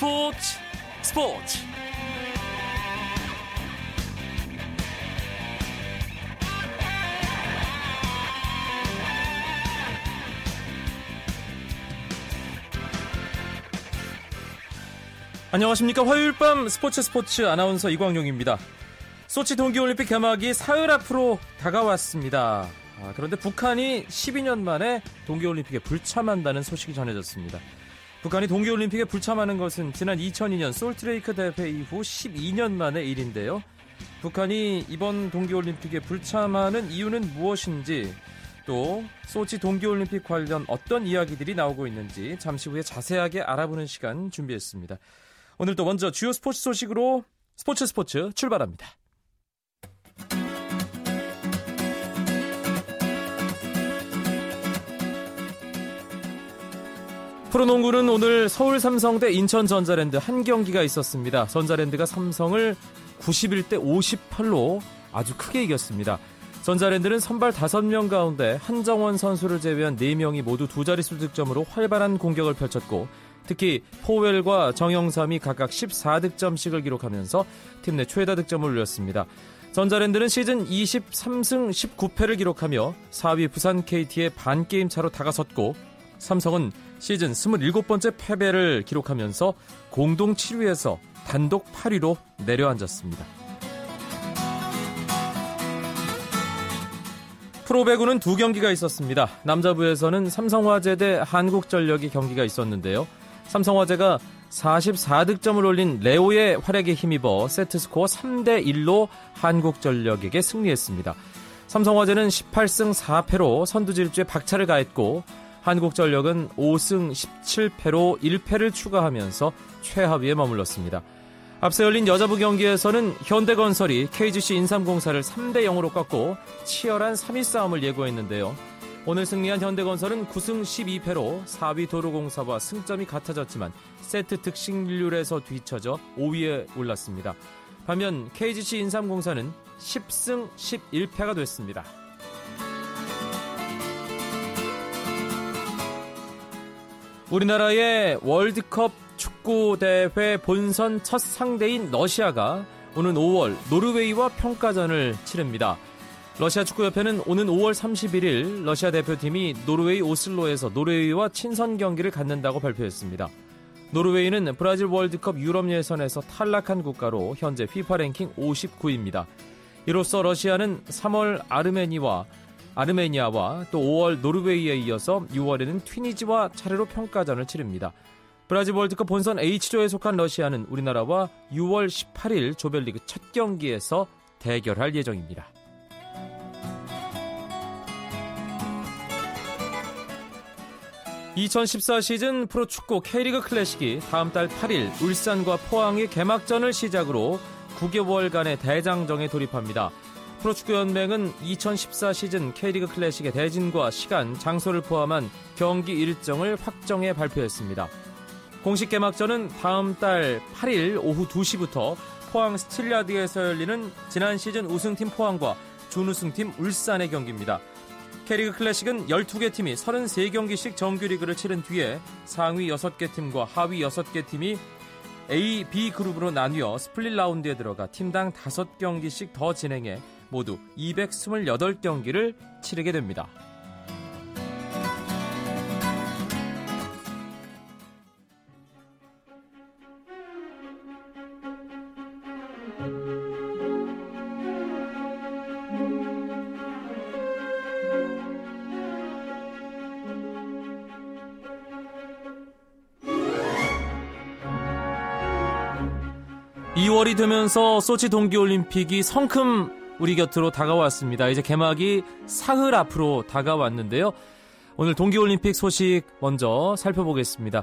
스포츠 스포츠 안녕하십니까 화요일 밤 스포츠 스포츠 아나운서 이광용입니다. 소치 동계올림픽 개막이 사흘 앞으로 다가왔습니다. 아, 그런데 북한이 12년 만에 동계올림픽에 불참한다는 소식이 전해졌습니다. 북한이 동계올림픽에 불참하는 것은 지난 2002년 솔트레이크 대회 이후 12년 만의 일인데요. 북한이 이번 동계올림픽에 불참하는 이유는 무엇인지 또 소치 동계올림픽 관련 어떤 이야기들이 나오고 있는지 잠시 후에 자세하게 알아보는 시간 준비했습니다. 오늘도 먼저 주요 스포츠 소식으로 스포츠 스포츠 출발합니다. 프로농구는 오늘 서울 삼성 대 인천 전자랜드 한 경기가 있었습니다. 전자랜드가 삼성을 91대 58로 아주 크게 이겼습니다. 전자랜드는 선발 5명 가운데 한정원 선수를 제외한 4명이 모두 두 자릿수 득점으로 활발한 공격을 펼쳤고 특히 포웰과 정영삼이 각각 14득점씩을 기록하면서 팀 내 최다 득점을 올렸습니다. 전자랜드는 시즌 23승 19패를 기록하며 4위 부산 KT의 반게임 차로 다가섰고 삼성은 시즌 27번째 패배를 기록하면서 공동 7위에서 단독 8위로 내려앉았습니다. 프로배구는 두 경기가 있었습니다. 남자부에서는 삼성화재 대 한국전력이 경기가 있었는데요. 삼성화재가 44득점을 올린 레오의 활약에 힘입어 세트스코어 3대 1로 한국전력에게 승리했습니다. 삼성화재는 18승 4패로 선두질주에 박차를 가했고 한국전력은 5승 17패로 1패를 추가하면서 최하위에 머물렀습니다. 앞서 열린 여자부 경기에서는 현대건설이 KGC 인삼공사를 3대 0으로 꺾고 치열한 3위 싸움을 예고했는데요. 오늘 승리한 현대건설은 9승 12패로 4위 도로공사와 승점이 같아졌지만 세트 득실률에서 뒤처져 5위에 올랐습니다. 반면 KGC 인삼공사는 10승 11패가 됐습니다. 우리나라의 월드컵 축구 대회 본선 첫 상대인 러시아가 오는 5월 노르웨이와 평가전을 치릅니다. 러시아 축구협회는 오는 5월 31일 러시아 대표팀이 노르웨이 오슬로에서 노르웨이와 친선 경기를 갖는다고 발표했습니다. 노르웨이는 브라질 월드컵 유럽 예선에서 탈락한 국가로 현재 피파 랭킹 59입니다. 이로써 러시아는 3월 아르메니와 아르메니아와 또 5월 노르웨이에 이어서 6월에는 튀니지와 차례로 평가전을 치릅니다. 브라질 월드컵 본선 H조에 속한 러시아는 우리나라와 6월 18일 조별리그 첫 경기에서 대결할 예정입니다. (2014) 시즌 프로축구 K리그 클래식이 다음 달 8일 울산과 포항의 개막전을 시작으로 9개월간의 대장정에 돌입합니다. 프로축구연맹은 2014 시즌 K리그 클래식의 대진과 시간, 장소를 포함한 경기 일정을 확정해 발표했습니다. 공식 개막전은 다음 달 8일 오후 2시부터 포항 스틸야드에서 열리는 지난 시즌 우승팀 포항과 준우승팀 울산의 경기입니다. K리그 클래식은 12개 팀이 33경기씩 정규리그를 치른 뒤에 상위 6개 팀과 하위 6개 팀이 A, B 그룹으로 나뉘어 스플릿 라운드에 들어가 팀당 5경기씩 더 진행해 모두 228경기를 치르게 됩니다. (2월이) 되면서 소치 동계올림픽이 성큼 우리 곁으로 다가왔습니다. 이제 개막이 사흘 앞으로 다가왔는데요. 오늘 동계올림픽 소식 먼저 살펴보겠습니다.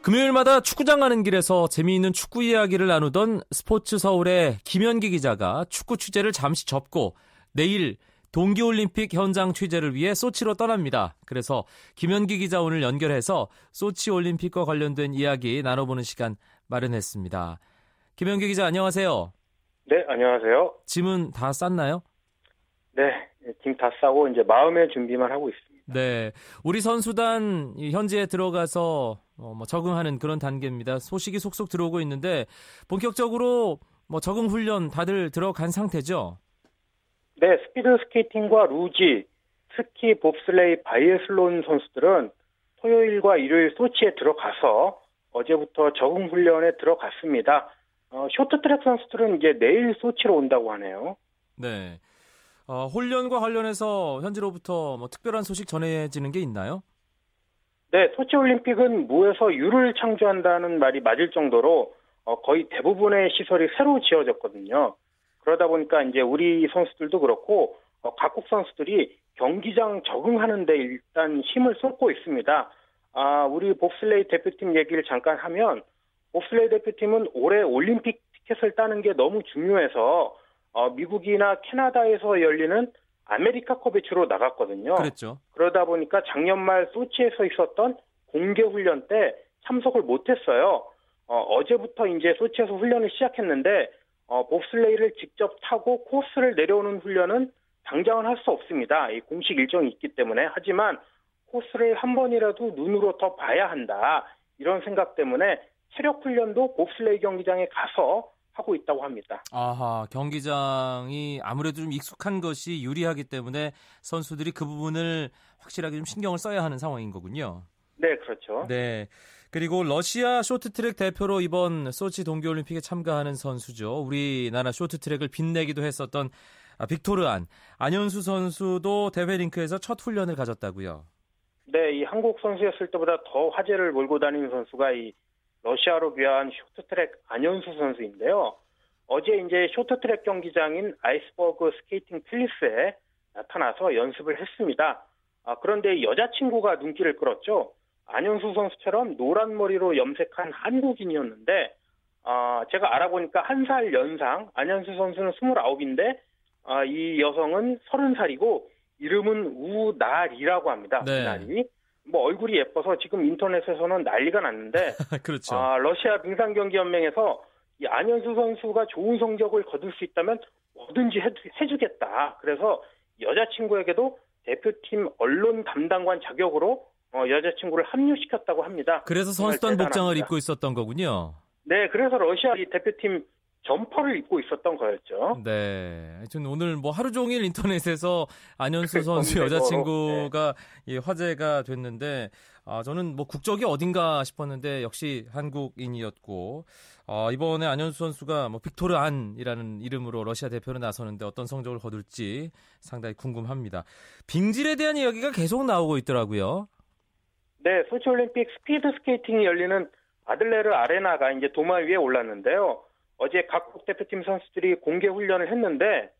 금요일마다 축구장 가는 길에서 재미있는 축구 이야기를 나누던 스포츠 서울의 김현기 기자가 축구 취재를 잠시 접고 내일 동계올림픽 현장 취재를 위해 소치로 떠납니다. 그래서 김현기 기자 오늘 연결해서 소치 올림픽과 관련된 이야기 나눠보는 시간 마련했습니다. 김현기 기자 안녕하세요. 네, 안녕하세요. 짐은 다 쌌나요? 네, 짐 다 싸고 이제 마음의 준비만 하고 있습니다. 네, 우리 선수단 현지에 들어가서 어, 뭐 적응하는 그런 단계입니다. 소식이 속속 들어오고 있는데 본격적으로 뭐 적응 훈련 다들 들어간 상태죠? 네, 스피드 스케이팅과 루지, 스키, 봅슬레이, 바이애슬론 선수들은 토요일과 일요일 소치에 들어가서 어제부터 적응 훈련에 들어갔습니다. 어, 쇼트트랙 선수들은 이제 내일 소치로 온다고 하네요. 네. 어, 훈련과 관련해서 현지로부터 뭐 특별한 소식 전해지는 게 있나요? 네, 소치 올림픽은 무에서 유를 창조한다는 말이 맞을 정도로 어, 거의 대부분의 시설이 새로 지어졌거든요. 그러다 보니까 이제 우리 선수들도 그렇고 어, 각국 선수들이 경기장 적응하는데 일단 힘을 쏟고 있습니다. 아, 우리 봅슬레이 대표팀 얘기를 잠깐 하면 봅슬레이 대표팀은 올해 올림픽 티켓을 따는 게 너무 중요해서 어, 미국이나 캐나다에서 열리는 아메리카컵에 주로 나갔거든요. 그랬죠. 그러다 보니까 작년 말 소치에서 있었던 공개 훈련 때 참석을 못했어요. 어, 제부터 이제 소치에서 훈련을 시작했는데 어, 봅슬레이를 직접 타고 코스를 내려오는 훈련은 당장은 할 수 없습니다. 이 공식 일정이 있기 때문에 하지만 코스를 한 번이라도 눈으로 더 봐야 한다 이런 생각 때문에 체력 훈련도 봅슬레이 경기장에 가서 하고 있다고 합니다. 아하, 경기장이 아무래도 좀 익숙한 것이 유리하기 때문에 선수들이 그 부분을 확실하게 좀 신경을 써야 하는 상황인 거군요. 네, 그렇죠. 네. 그리고 러시아 쇼트트랙 대표로 이번 소치 동계올림픽에 참가하는 선수죠. 우리나라 쇼트트랙을 빛내기도 했었던 아, 빅토르 안, 안현수 선수도 대회 링크에서 첫 훈련을 가졌다고요. 네, 이 한국 선수였을 때보다 더 화제를 몰고 다니는 선수가 이 러시아로 귀화한 쇼트트랙 안현수 선수인데요. 어제 이제 쇼트트랙 경기장인 아이스버그 스케이팅 팰리스에 나타나서 연습을 했습니다. 아, 그런데 여자친구가 눈길을 끌었죠. 안현수 선수처럼 노란 머리로 염색한 한국인이었는데 아, 제가 알아보니까 한 살 연상 안현수 선수는 29인데 아, 이 여성은 30살이고 이름은 우날이라고 합니다. 네. 우날이. 뭐 얼굴이 예뻐서 지금 인터넷에서는 난리가 났는데 그렇죠. 아, 러시아 빙상 경기 연맹에서 이 안현수 선수가 좋은 성적을 거둘 수 있다면 뭐든지 해, 주겠다 그래서 여자친구에게도 대표팀 언론 담당관 자격으로 어, 여자친구를 합류시켰다고 합니다. 그래서 선수단 복장을 입고 있었던 거군요. 네, 그래서 러시아 대표팀 점퍼를 입고 있었던 거였죠. 네. 하여튼 오늘 뭐 하루 종일 인터넷에서 안현수 선수 여자친구가 네. 예, 화제가 됐는데, 아, 저는 뭐 국적이 어딘가 싶었는데, 역시 한국인이었고, 아, 이번에 안현수 선수가 뭐 빅토르 안이라는 이름으로 러시아 대표로 나서는데 어떤 성적을 거둘지 상당히 궁금합니다. 빙질에 대한 이야기가 계속 나오고 있더라고요. 네, 소치올림픽 스피드 스케이팅이 열리는 아들레르 아레나가 이제 도마 위에 올랐는데요. 어제 각국 대표팀 선수들이 공개 훈련을 했는데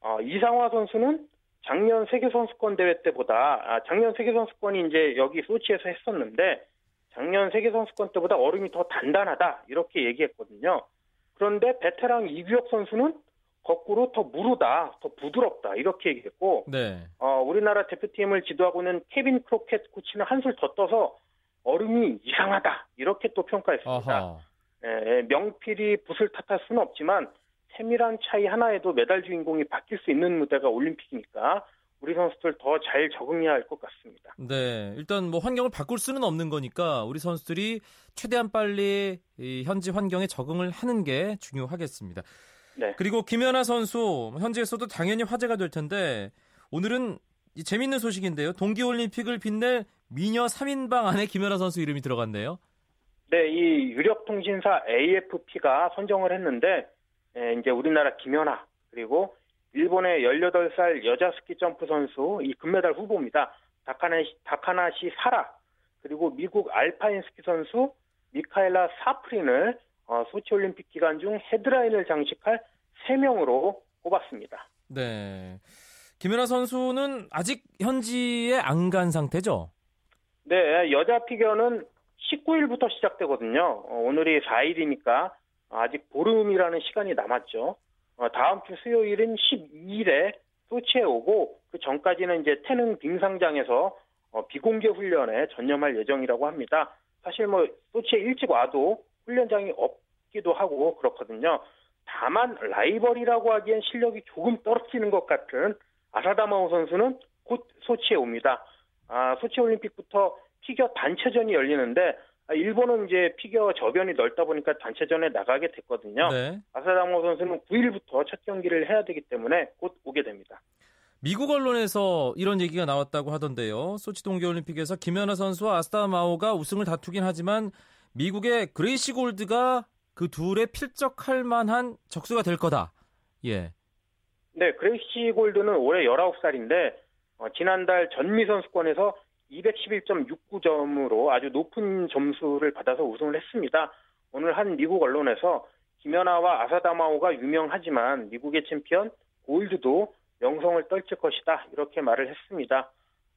어, 이상화 선수는 작년 세계 선수권 대회 때보다 아, 작년 세계 선수권이 이제 여기 소치에서 했었는데 작년 세계 선수권 때보다 얼음이 더 단단하다 이렇게 얘기했거든요. 그런데 베테랑 이규혁 선수는 거꾸로 더 무르다, 더 부드럽다 이렇게 얘기했고, 네. 어, 우리나라 대표팀을 지도하고 있는 케빈 크로켓 코치는 한술 더 떠서 얼음이 이상하다 이렇게 또 평가했습니다. 아하. 예, 명필이 붓을 탓할 수는 없지만 세밀한 차이 하나에도 메달 주인공이 바뀔 수 있는 무대가 올림픽이니까 우리 선수들 더 잘 적응해야 할 것 같습니다. 네, 일단 뭐 환경을 바꿀 수는 없는 거니까 우리 선수들이 최대한 빨리 이 현지 환경에 적응을 하는 게 중요하겠습니다. 네. 그리고 김연아 선수 현지에서도 당연히 화제가 될 텐데 오늘은 재밌는 소식인데요. 동계올림픽을 빛낼 미녀 3인방 안에 김연아 선수 이름이 들어갔네요. 네, 이 유력 통신사 AFP가 선정을 했는데 에, 이제 우리나라 김연아 그리고 일본의 18살 여자 스키 점프 선수 이 금메달 후보입니다. 다카나시, 다카나시 사라 그리고 미국 알파인 스키 선수 미카엘라 사프린을 어, 소치 올림픽 기간 중 헤드라인을 장식할 3명으로 뽑았습니다. 네. 김연아 선수는 아직 현지에 안 간 상태죠? 네, 여자 피겨는 19일부터 시작되거든요. 어, 오늘이 4일이니까 아직 보름이라는 시간이 남았죠. 어, 다음 주 수요일은 12일에 소치에 오고 그 전까지는 이제 태릉 빙상장에서 어, 비공개 훈련에 전념할 예정이라고 합니다. 사실 뭐 소치에 일찍 와도 훈련장이 없기도 하고 그렇거든요. 다만 라이벌이라고 하기엔 실력이 조금 떨어지는 것 같은 아사다마오 선수는 곧 소치에 옵니다. 아, 소치 올림픽부터 피겨 단체전이 열리는데 아, 일본은 이제 피겨 저변이 넓다 보니까 단체전에 나가게 됐거든요. 네. 아사다 마오 선수는 9일부터 첫 경기를 해야 되기 때문에 곧 오게 됩니다. 미국 언론에서 이런 얘기가 나왔다고 하던데요. 소치 동계올림픽에서 김연아 선수와 아사다 마오가 우승을 다투긴 하지만 미국의 그레이시 골드가 그 둘에 필적할 만한 적수가 될 거다. 예. 네, 그레이시 골드는 올해 19살인데 어, 지난달 전미 선수권에서 211.69점으로 아주 높은 점수를 받아서 우승을 했습니다. 오늘 한 미국 언론에서 김연아와 아사다마오가 유명하지만 미국의 챔피언 골드도 명성을 떨칠 것이다 이렇게 말을 했습니다.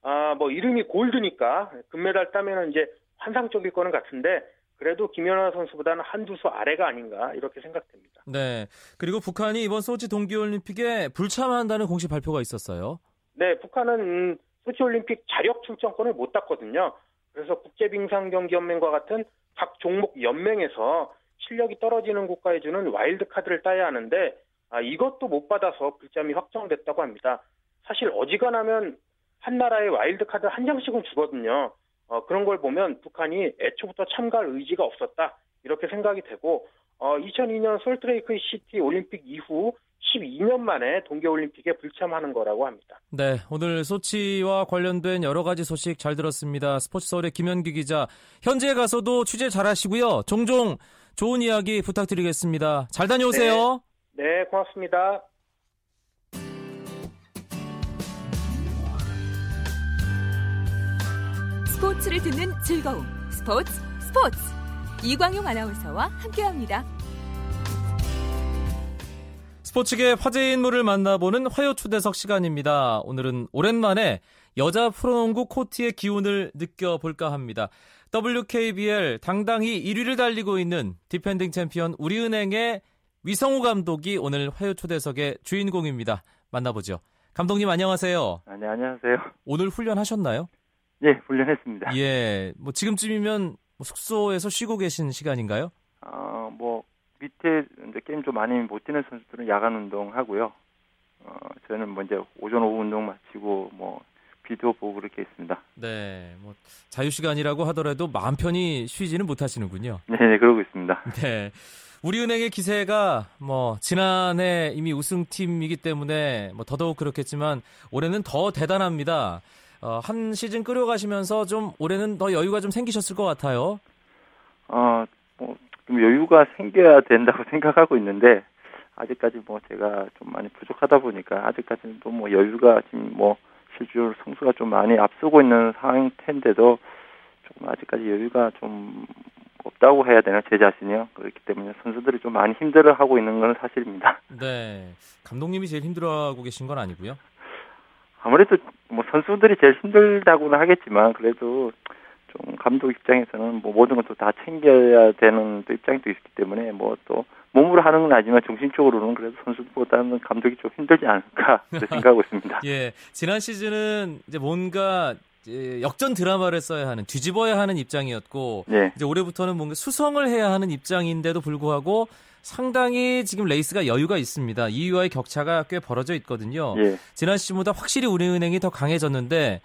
아 뭐 이름이 골드니까 금메달 따면은 이제 환상적일 거는 같은데 그래도 김연아 선수보다는 한두 수 아래가 아닌가 이렇게 생각됩니다. 네. 그리고 북한이 이번 소치 동계올림픽에 불참한다는 공식 발표가 있었어요. 네, 북한은 소치올림픽 자력 출전권을 못 땄거든요. 그래서 국제빙상경기연맹과 같은 각 종목 연맹에서 실력이 떨어지는 국가에 주는 와일드카드를 따야 하는데 아, 이것도 못 받아서 불참이 확정됐다고 합니다. 사실 어지간하면 한 나라에 와일드카드 한 장씩은 주거든요. 어, 그런 걸 보면 북한이 애초부터 참가할 의지가 없었다 이렇게 생각이 되고 어, 2002년 솔트레이크 시티 올림픽 이후 12년 만에 동계올림픽에 불참하는 거라고 합니다. 네, 오늘 소치와 관련된 여러 가지 소식 잘 들었습니다. 스포츠 서울의 김현기 기자, 현지에 가서도 취재 잘 하시고요. 종종 좋은 이야기 부탁드리겠습니다. 잘 다녀오세요. 네, 네 고맙습니다. 스포츠를 듣는 즐거움. 스포츠, 스포츠. 이광용 아나운서와 함께합니다. 스포츠계 화제 인물을 만나보는 화요 초대석 시간입니다. 오늘은 오랜만에 여자 프로농구 코트의 기운을 느껴볼까 합니다. WKBL 당당히 1위를 달리고 있는 defending 챔피언 우리은행의 위성우 감독이 오늘 화요 초대석의 주인공입니다. 만나보죠. 감독님 안녕하세요. 아, 네, 안녕하세요. 오늘 훈련하셨나요? 예, 훈련했습니다. 예, 뭐 지금쯤이면 뭐 숙소에서 쉬고 계신 시간인가요? 어, 뭐 밑에 이제 게임 좀 많이 못 뛰는 선수들은 야간 운동하고요. 어, 저는 뭐 이제 오전 오후 운동 마치고 뭐 비디오 보고 그렇게 있습니다. 네, 뭐 자유 시간이라고 하더라도 마음 편히 쉬지는 못하시는군요. 네, 네 그러고 있습니다. 네. 우리은행의 기세가 뭐 지난해 이미 우승팀이기 때문에 뭐 더더욱 그렇겠지만 올해는 더 대단합니다. 어, 한 시즌 끌어가시면서 좀 올해는 더 여유가 좀 생기셨을 것 같아요. 어, 뭐, 좀 여유가 생겨야 된다고 생각하고 있는데, 아직까지 뭐 제가 좀 많이 부족하다 보니까, 아직까지는 또 뭐 여유가 지금 뭐 실줄 성수가 좀 많이 앞서고 있는 상태인데도, 조금 아직까지 여유가 좀 없다고 해야 되나, 제 자신이요. 그렇기 때문에 선수들이 좀 많이 힘들어 하고 있는 건 사실입니다. 네. 감독님이 제일 힘들어하고 계신 건 아니고요. 아무래도 뭐 선수들이 제일 힘들다고는 하겠지만 그래도 좀 감독 입장에서는 뭐 모든 것도 다 챙겨야 되는 또 입장이 또 있기 때문에 뭐 또 몸으로 하는 건 아니지만 정신적으로는 그래도 선수보다는 감독이 좀 힘들지 않을까 생각하고 있습니다. 예, 지난 시즌은 이제 뭔가 역전 드라마를 써야 하는 뒤집어야 하는 입장이었고 네. 이제 올해부터는 뭔가 수성을 해야 하는 입장인데도 불구하고 상당히 지금 레이스가 여유가 있습니다. 2위와의 격차가 꽤 벌어져 있거든요. 예. 지난 시즌보다 확실히 우리은행이 더 강해졌는데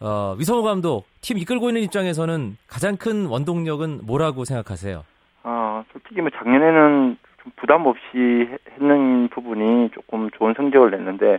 어, 위성호 감독 팀 이끌고 있는 입장에서는 가장 큰 원동력은 뭐라고 생각하세요? 아 솔직히 뭐 작년에는 좀 부담 없이 했는 부분이 조금 좋은 성적을 냈는데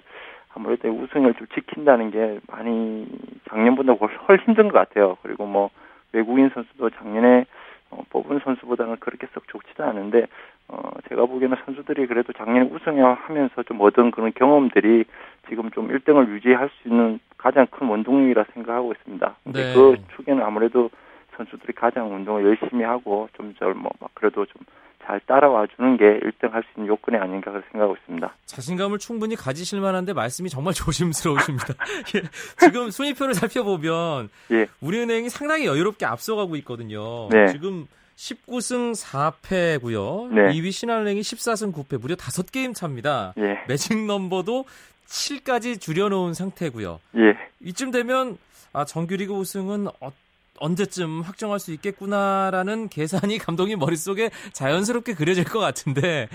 아무래도 우승을 좀 지킨다는 게 많이 작년보다 훨 힘든 것 같아요. 그리고 뭐 외국인 선수도 작년에 어, 뽑은 선수보다는 그렇게 썩 좋지도 않은데 어, 제가 보기에는 선수들이 그래도 작년에 우승하면서 좀 얻은 그런 경험들이 지금 좀 1등을 유지할 수 있는 가장 큰 원동력이라 생각하고 있습니다. 근데 네. 그 축에는 아무래도 선수들이 가장 운동을 열심히 하고 좀절뭐 그래도 좀 잘 따라와 주는 게 1등 할 수 있는 요건이 아닌가 생각하고 있습니다. 자신감을 충분히 가지실 만한데 말씀이 정말 조심스러우십니다. 예, 지금 순위표를 살펴보면 예. 우리은행이 상당히 여유롭게 앞서가고 있거든요. 네. 지금 19승 4패고요. 네. 2위 신한은행이 14승 9패, 무려 5게임 차입니다. 예. 매직 넘버도 7까지 줄여놓은 상태고요. 예. 이쯤 되면 아, 정규리그 우승은 어, 언제쯤 확정할 수 있겠구나라는 계산이 감독님 머릿속에 자연스럽게 그려질 것 같은데,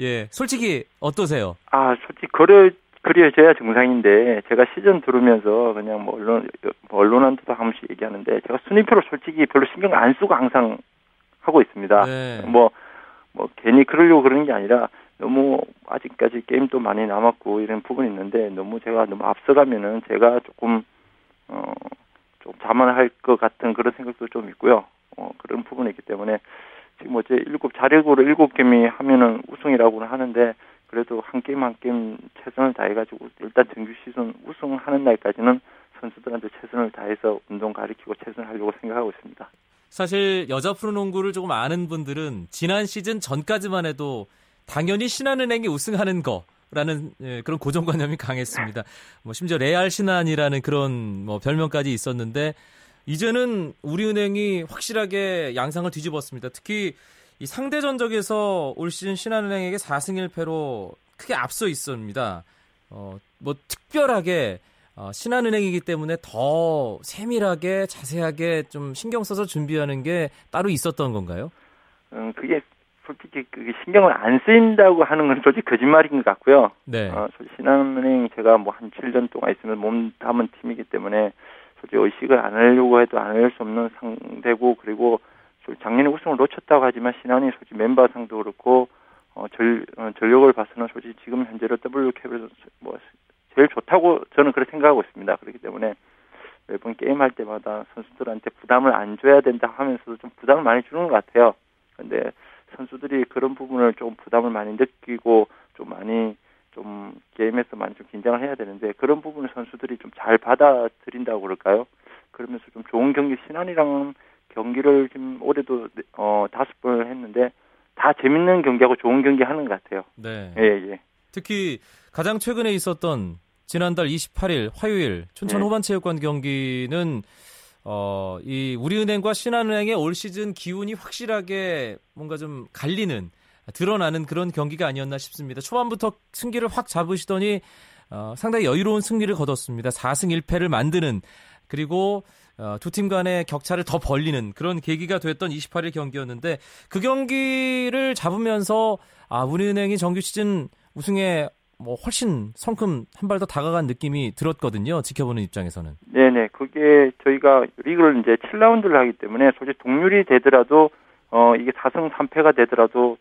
예, 솔직히 어떠세요? 아, 솔직히 그래 그려져야 정상인데 제가 시즌 들으면서 그냥 뭐 언론 뭐 언론한테도 한 번씩 얘기하는데 제가 순위표를 솔직히 별로 신경 안 쓰고 항상 하고 있습니다. 네. 뭐, 뭐, 괜히 그러려고 그러는 게 아니라 너무 아직까지 게임도 많이 남았고 이런 부분이 있는데 너무 제가 너무 앞서가면은 제가 조금, 어, 좀 자만할 것 같은 그런 생각도 좀 있고요. 어, 그런 부분이 있기 때문에 지금 어제 일곱 자력으로 일곱 게임이 하면은 우승이라고는 하는데 그래도 한 게임 한 게임 최선을 다해가지고 일단 정규 시즌 우승하는 날까지는 선수들한테 최선을 다해서 운동 가르치고 최선을 하려고 생각하고 있습니다. 사실 여자 프로농구를 조금 아는 분들은 지난 시즌 전까지만 해도 당연히 신한은행이 우승하는 거 라는 예, 그런 고정관념이 강했습니다. 뭐 심지어 레알 신한이라는 그런 뭐 별명까지 있었는데 이제는 우리은행이 확실하게 양상을 뒤집었습니다. 특히 이 상대 전적에서 올 시즌 신한은행에게 4승 1패로 크게 앞서 있습니다. 어, 뭐 특별하게 어, 신한은행이기 때문에 더 세밀하게 자세하게 좀 신경 써서 준비하는 게 따로 있었던 건가요? 음, 그게 솔직히 그게 신경을 안 쓰인다고 하는 건 솔직히 거짓말인 것 같고요. 네. 어, 솔직히 신한은행 제가 뭐 한 7년 동안 있으면 몸 담은 팀이기 때문에 솔직히 의식을 안 하려고 해도 안 할 수 없는 상대고 그리고 작년에 우승을 놓쳤다고 하지만 신한이 솔직히 멤버상도 그렇고 어, 전, 어, 전력을 봐서는 솔직히 지금 현재로 WK에서 뭐 제일 좋다고 저는 그렇게 생각하고 있습니다. 그렇기 때문에 매번 게임할 때마다 선수들한테 부담을 안 줘야 된다 하면서도 좀 부담을 많이 주는 것 같아요. 근데 선수들이 그런 부분을 좀 부담을 많이 느끼고 좀 많이 좀 게임에서 많이 좀 긴장을 해야 되는데 그런 부분을 선수들이 좀 잘 받아들인다고 그럴까요? 그러면서 좀 좋은 경기 신한이랑 경기를 지금 올해도 어 다섯 번을 했는데 다 재밌는 경기하고 좋은 경기 하는 것 같아요. 네. 예, 예. 특히 가장 최근에 있었던 지난달 28일 화요일 춘천 네. 호반체육관 경기는 어, 이 우리은행과 신한은행의 올 시즌 기운이 확실하게 뭔가 좀 갈리는 드러나는 그런 경기가 아니었나 싶습니다. 초반부터 승기를 확 잡으시더니 어, 상당히 여유로운 승리를 거뒀습니다. 4승 1패를 만드는 그리고 어, 두 팀 간의 격차를 더 벌리는 그런 계기가 됐던 28일 경기였는데 그 경기를 잡으면서 아 우리은행이 정규 시즌 우승에 뭐 훨씬 성큼 한 발 더 다가간 느낌이 들었거든요. 지켜보는 입장에서는. 네네. 그게 저희가 리그를 이제 7라운드를 하기 때문에 솔직히 동률이 되더라도 어 이게 4승 3패가 되더라도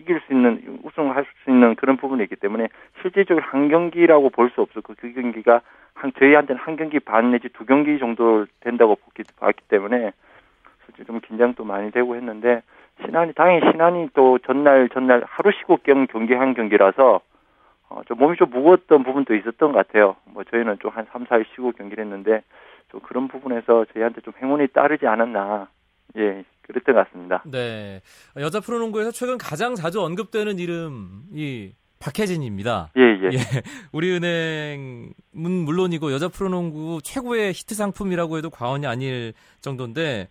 이길 수 있는 우승할 수 있는 그런 부분이 있기 때문에 실질적으로 한 경기라고 볼 수 없었고 그 경기가 한 저희한테는 한 경기 반 내지 두 경기 정도 된다고 봤기, 봤기 때문에 솔직히 좀 긴장도 많이 되고 했는데 신한이 당연히 신한이 또 전날 전날 하루 쉬고 경 경기한 경기라서 어, 좀 몸이 좀 무거웠던 부분도 있었던 것 같아요. 뭐 저희는 좀 한 3, 4일 쉬고 경기를 했는데 좀 그런 부분에서 저희한테 좀 행운이 따르지 않았나. 예, 그랬던 것 같습니다. 네. 여자 프로농구에서 최근 가장 자주 언급되는 이름이 박혜진입니다. 예, 예. 예. 우리은행은 물론이고 여자 프로농구 최고의 히트 상품이라고 해도 과언이 아닐 정도인데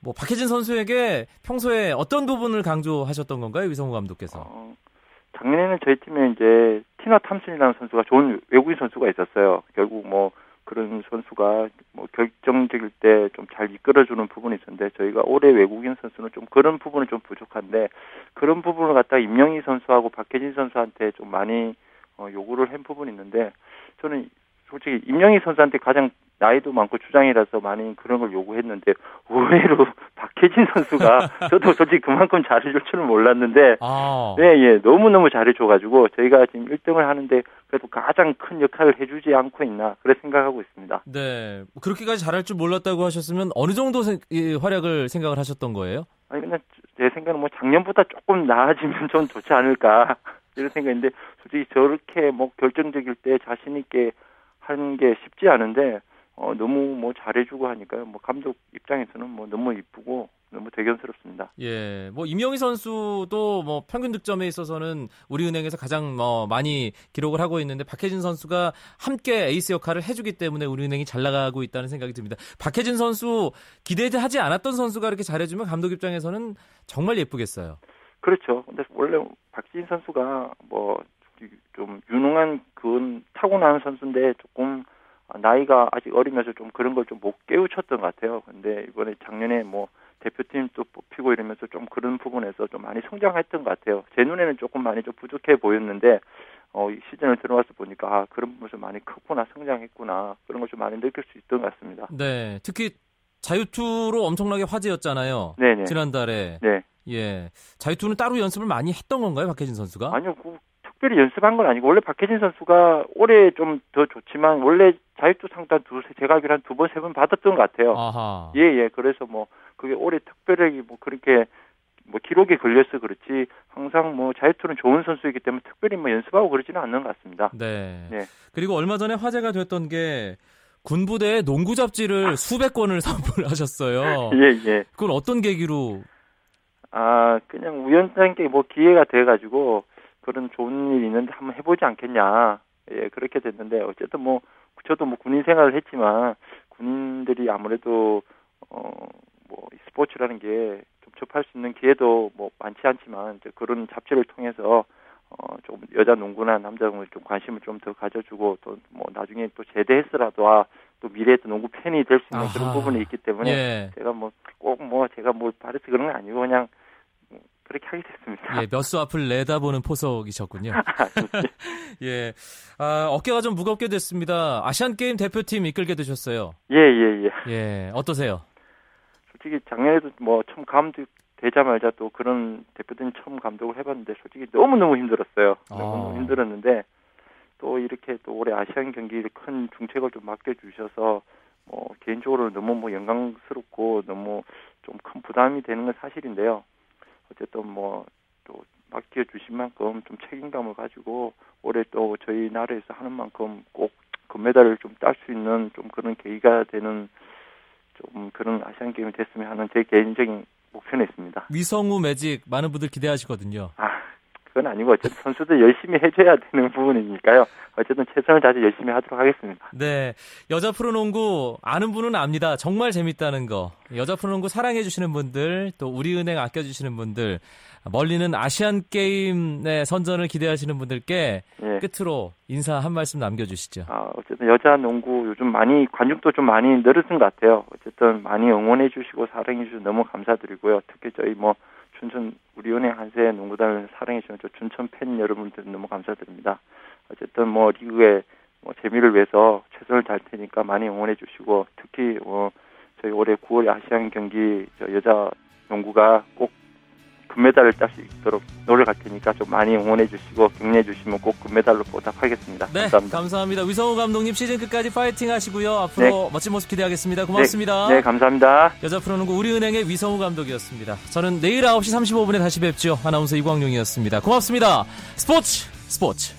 뭐 박혜진 선수에게 평소에 어떤 부분을 강조하셨던 건가요, 위성우 감독께서? 어, 작년에는 저희 팀에 이제 티나 탐슨이라는 선수가 좋은 외국인 선수가 있었어요. 결국 뭐 그런 선수가 뭐 결정적일 때 좀 잘 이끌어주는 부분이 있었는데 저희가 올해 외국인 선수는 좀 그런 부분은 좀 부족한데 그런 부분을 갖다 임영희 선수하고 박혜진 선수한테 좀 많이 어, 요구를 한 부분이 있는데 저는 솔직히 임영희 선수한테 가장 나이도 많고 주장이라서 많이 그런 걸 요구했는데 의외로 박혜진 선수가 저도 솔직히 그만큼 잘해줄 줄은 몰랐는데 아. 네, 예, 너무너무 잘해줘가지고, 저희가 지금 1등을 하는데, 그래도 가장 큰 역할을 해주지 않고 있나, 그래 생각하고 있습니다. 네. 뭐 그렇게까지 잘할 줄 몰랐다고 하셨으면 어느 정도 생- 이 활약을 생각을 하셨던 거예요? 아니, 그냥 제 생각은 뭐 작년보다 조금 나아지면 좀 좋지 않을까, 이런 생각인데, 솔직히 저렇게 뭐 결정적일 때 자신 있게 하는 게 쉽지 않은데, 어, 너무 뭐 잘해주고 하니까요. 뭐 감독 입장에서는 뭐 너무 이쁘고, 너무 대견스럽습니다. 예, 뭐 임영희 선수도 뭐 평균 득점에 있어서는 우리은행에서 가장 뭐 많이 기록을 하고 있는데 박혜진 선수가 함께 에이스 역할을 해주기 때문에 우리은행이 잘 나가고 있다는 생각이 듭니다. 박혜진 선수 기대하지 않았던 선수가 이렇게 잘해주면 감독 입장에서는 정말 예쁘겠어요. 그렇죠. 근데 원래 박지인 선수가 뭐 좀 유능한 그건 타고나는 선수인데 조금 나이가 아직 어리면서 좀 그런 걸 좀 못 깨우쳤던 것 같아요. 근데 이번에 작년에 뭐 대표팀 또 뽑히고 이러면서 좀 그런 부분에서 좀 많이 성장했던 것 같아요. 제 눈에는 조금 많이 좀 부족해 보였는데 어, 이 시즌을 들어와서 보니까 아, 그런 부분 좀 많이 컸구나, 성장했구나 그런 걸 좀 많이 느낄 수 있던 것 같습니다. 네, 특히 자유투로 엄청나게 화제였잖아요. 네네. 지난달에. 네. 예. 자유투는 따로 연습을 많이 했던 건가요, 박혜진 선수가? 아니요, 그, 특별히 연습한 건 아니고 원래 박혜진 선수가 올해 좀 더 좋지만 원래 자유투 상단 두세 제가 알기로 한 두 번 세 번 받았던 것 같아요. 아하. 예, 예. 그래서 뭐 그게 올해 특별하게 뭐 그렇게 뭐 기록에 걸려서 그렇지 항상 뭐 자유투는 좋은 선수이기 때문에 특별히 뭐 연습하고 그러지는 않는 것 같습니다. 네. 네. 그리고 얼마 전에 화제가 됐던 게 군부대에 농구 잡지를 수백 권을 선물을 하셨어요. 예, 예. 그건 어떤 계기로? 아, 그냥 우연찮게 뭐 기회가 돼가지고 그런 좋은 일이 있는데 한번 해보지 않겠냐. 예, 그렇게 됐는데 어쨌든 뭐 저도 뭐 군인 생활을 했지만 군인들이 아무래도 어 뭐 스포츠라는 게 접촉할 수 있는 기회도 뭐 많지 않지만 그런 잡지를 통해서 어 조금 여자 농구나 남자 농구에 좀 관심을 좀 더 가져주고 또 뭐 나중에 또 제대했으라도 아, 또 미래에 또 농구 팬이 될 수 있는 아하. 그런 부분이 있기 때문에 예. 제가 뭐 꼭뭐 제가 뭘 바래서 그런 건 아니고 그냥 그렇게 하게 됐습니다. 예, 몇수 앞을 내다보는 포석이셨군요. 예. 아, 어깨가 좀 무겁게 됐습니다. 아시안 게임 대표팀 이끌게 되셨어요. 예, 예, 예. 예. 어떠세요? 솔직히 작년에도 뭐 처음 감독 되자마자 또 그런 대표팀 처음 감독을 해봤는데 솔직히 너무 너무 힘들었어요. 너무 아. 힘들었는데 또 이렇게 또 올해 아시안 경기를 큰 중책을 좀 맡겨주셔서 뭐 개인적으로 너무 뭐 영광스럽고 너무 좀 큰 부담이 되는 건 사실인데요. 어쨌든 뭐 또 맡겨 주신 만큼 좀 책임감을 가지고 올해 또 저희 나라에서 하는 만큼 꼭 금메달을 좀 딸 수 있는 좀 그런 계기가 되는 좀 그런 아시안 게임이 됐으면 하는 제 개인적인 목표는 있습니다. 위성우 매직 많은 분들 기대하시거든요. 아, 그건 아니고 어쨌든 선수들 열심히 해줘야 되는 부분이니까요. 어쨌든 최선을 다해 열심히 하도록 하겠습니다. 네. 여자 프로농구 아는 분은 압니다. 정말 재밌다는 거. 여자 프로농구 사랑해 주시는 분들, 또 우리은행 아껴 주시는 분들, 멀리는 아시안 게임의 선전을 기대하시는 분들께 예. 끝으로 인사 한 말씀 남겨주시죠. 아, 어쨌든 여자 농구 요즘 많이 관중도 좀 많이 늘어선 것 같아요. 어쨌든 많이 응원해 주시고 사랑해 주셔서 너무 감사드리고요. 특히 저희 뭐 춘천 우리 은행 한세 농구단을 사랑해 주는 저 춘천 팬 여러분들 너무 감사드립니다. 어쨌든 뭐 리그의 뭐 재미를 위해서 최선을 다할 테니까 많이 응원해 주시고 특히 뭐 저희 올해 9월에 아시안 경기 저 여자 농구가 꼭 금메달을 딸 수 있도록 노력할 테니까 좀 많이 응원해 주시고 격려해 주시면 꼭 금메달로 보답하겠습니다. 네, 감사합니다. 감사합니다. 위성우 감독님 시즌 끝까지 파이팅 하시고요. 앞으로 멋진 모습 기대하겠습니다. 고맙습니다. 네, 감사합니다. 여자 프로농구 우리은행의 위성우 감독이었습니다. 저는 내일 9시 35분에 다시 뵙죠. 아나운서 이광용이었습니다. 고맙습니다. 스포츠 스포츠.